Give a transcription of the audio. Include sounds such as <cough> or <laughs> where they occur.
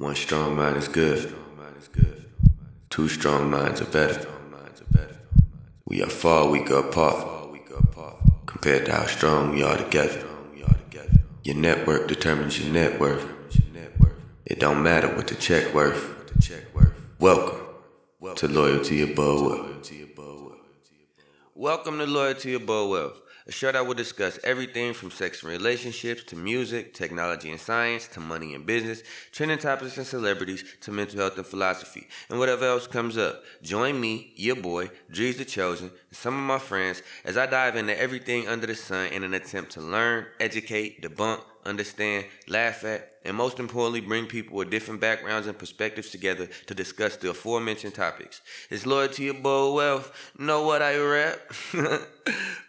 One strong mind is good. Two strong minds are better. We are far weaker apart compared to how strong we are together. Your network determines your net worth. It don't matter what the check worth. Welcome to Loyalty Above Wealth. Welcome to Loyalty Above Wealth, a show that will discuss everything from sex and relationships to music, technology and science to money and business, trending topics and celebrities to mental health and philosophy, and whatever else comes up. Join me, your boy, Dreez the Chosen, and some of my friends as I dive into everything under the sun in an attempt to learn, educate, debunk, understand, laugh at, and most importantly, bring people with different backgrounds and perspectives together to discuss the aforementioned topics. It's loyalty above wealth. Know what I rap? <laughs>